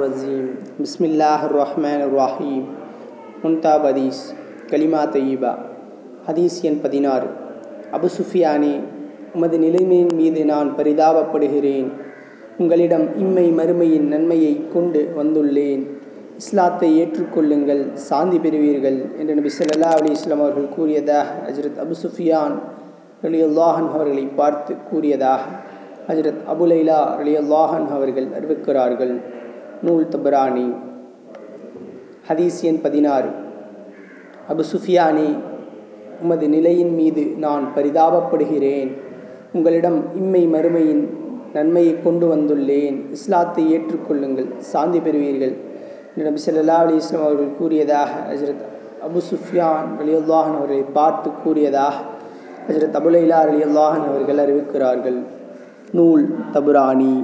रजीम बसमीम முன்தாப் ஹதீஸ் கலிமா தொய்யீபா ஹதீஸ் எண் பதினாறு. அபு சுஃபியானே உமது நிலைமையின் மீது நான் பரிதாபப்படுகிறேன். உங்களிடம் இம்மை மறுமையின் நன்மையை கொண்டு வந்துள்ளேன். இஸ்லாத்தை ஏற்றுக்கொள்ளுங்கள் சாந்தி பெறுவீர்கள் என்று நபி சொல்லா அலி இஸ்லாம் அவர்கள் கூறியதாக ஹஜரத் அபு சுஃபியான் அலி அல்லாஹன் அவர்களை பார்த்து கூறியதாக ஹஜரத் அபுலைலா ரலியல்லாஹன் அவர்கள் அறிவிக்கிறார்கள். நூல் தபரானி. ஹதீஸ் எண் பதினாறு. அபு சுஃபியானி உமது நிலையின் மீது நான் பரிதாபப்படுகிறேன். உங்களிடம் இம்மை மறுமையின் நன்மையை கொண்டு வந்துள்ளேன். இஸ்லாத்தை ஏற்றுக்கொள்ளுங்கள். சாந்தி பெறுவீர்கள். என்று நபி ஸல்லல்லாஹு அலைஹி அவர்கள் கூறியதாக ஹஜரத் அபு சுஃபியான் ரலியல்லாஹன் அவர்களை பார்த்து கூறியதாக ஹஜரத் அபுலைலா ரலியல்லாஹன் அவர்கள் அறிவிக்கிறார்கள். நூல் தபுராணி.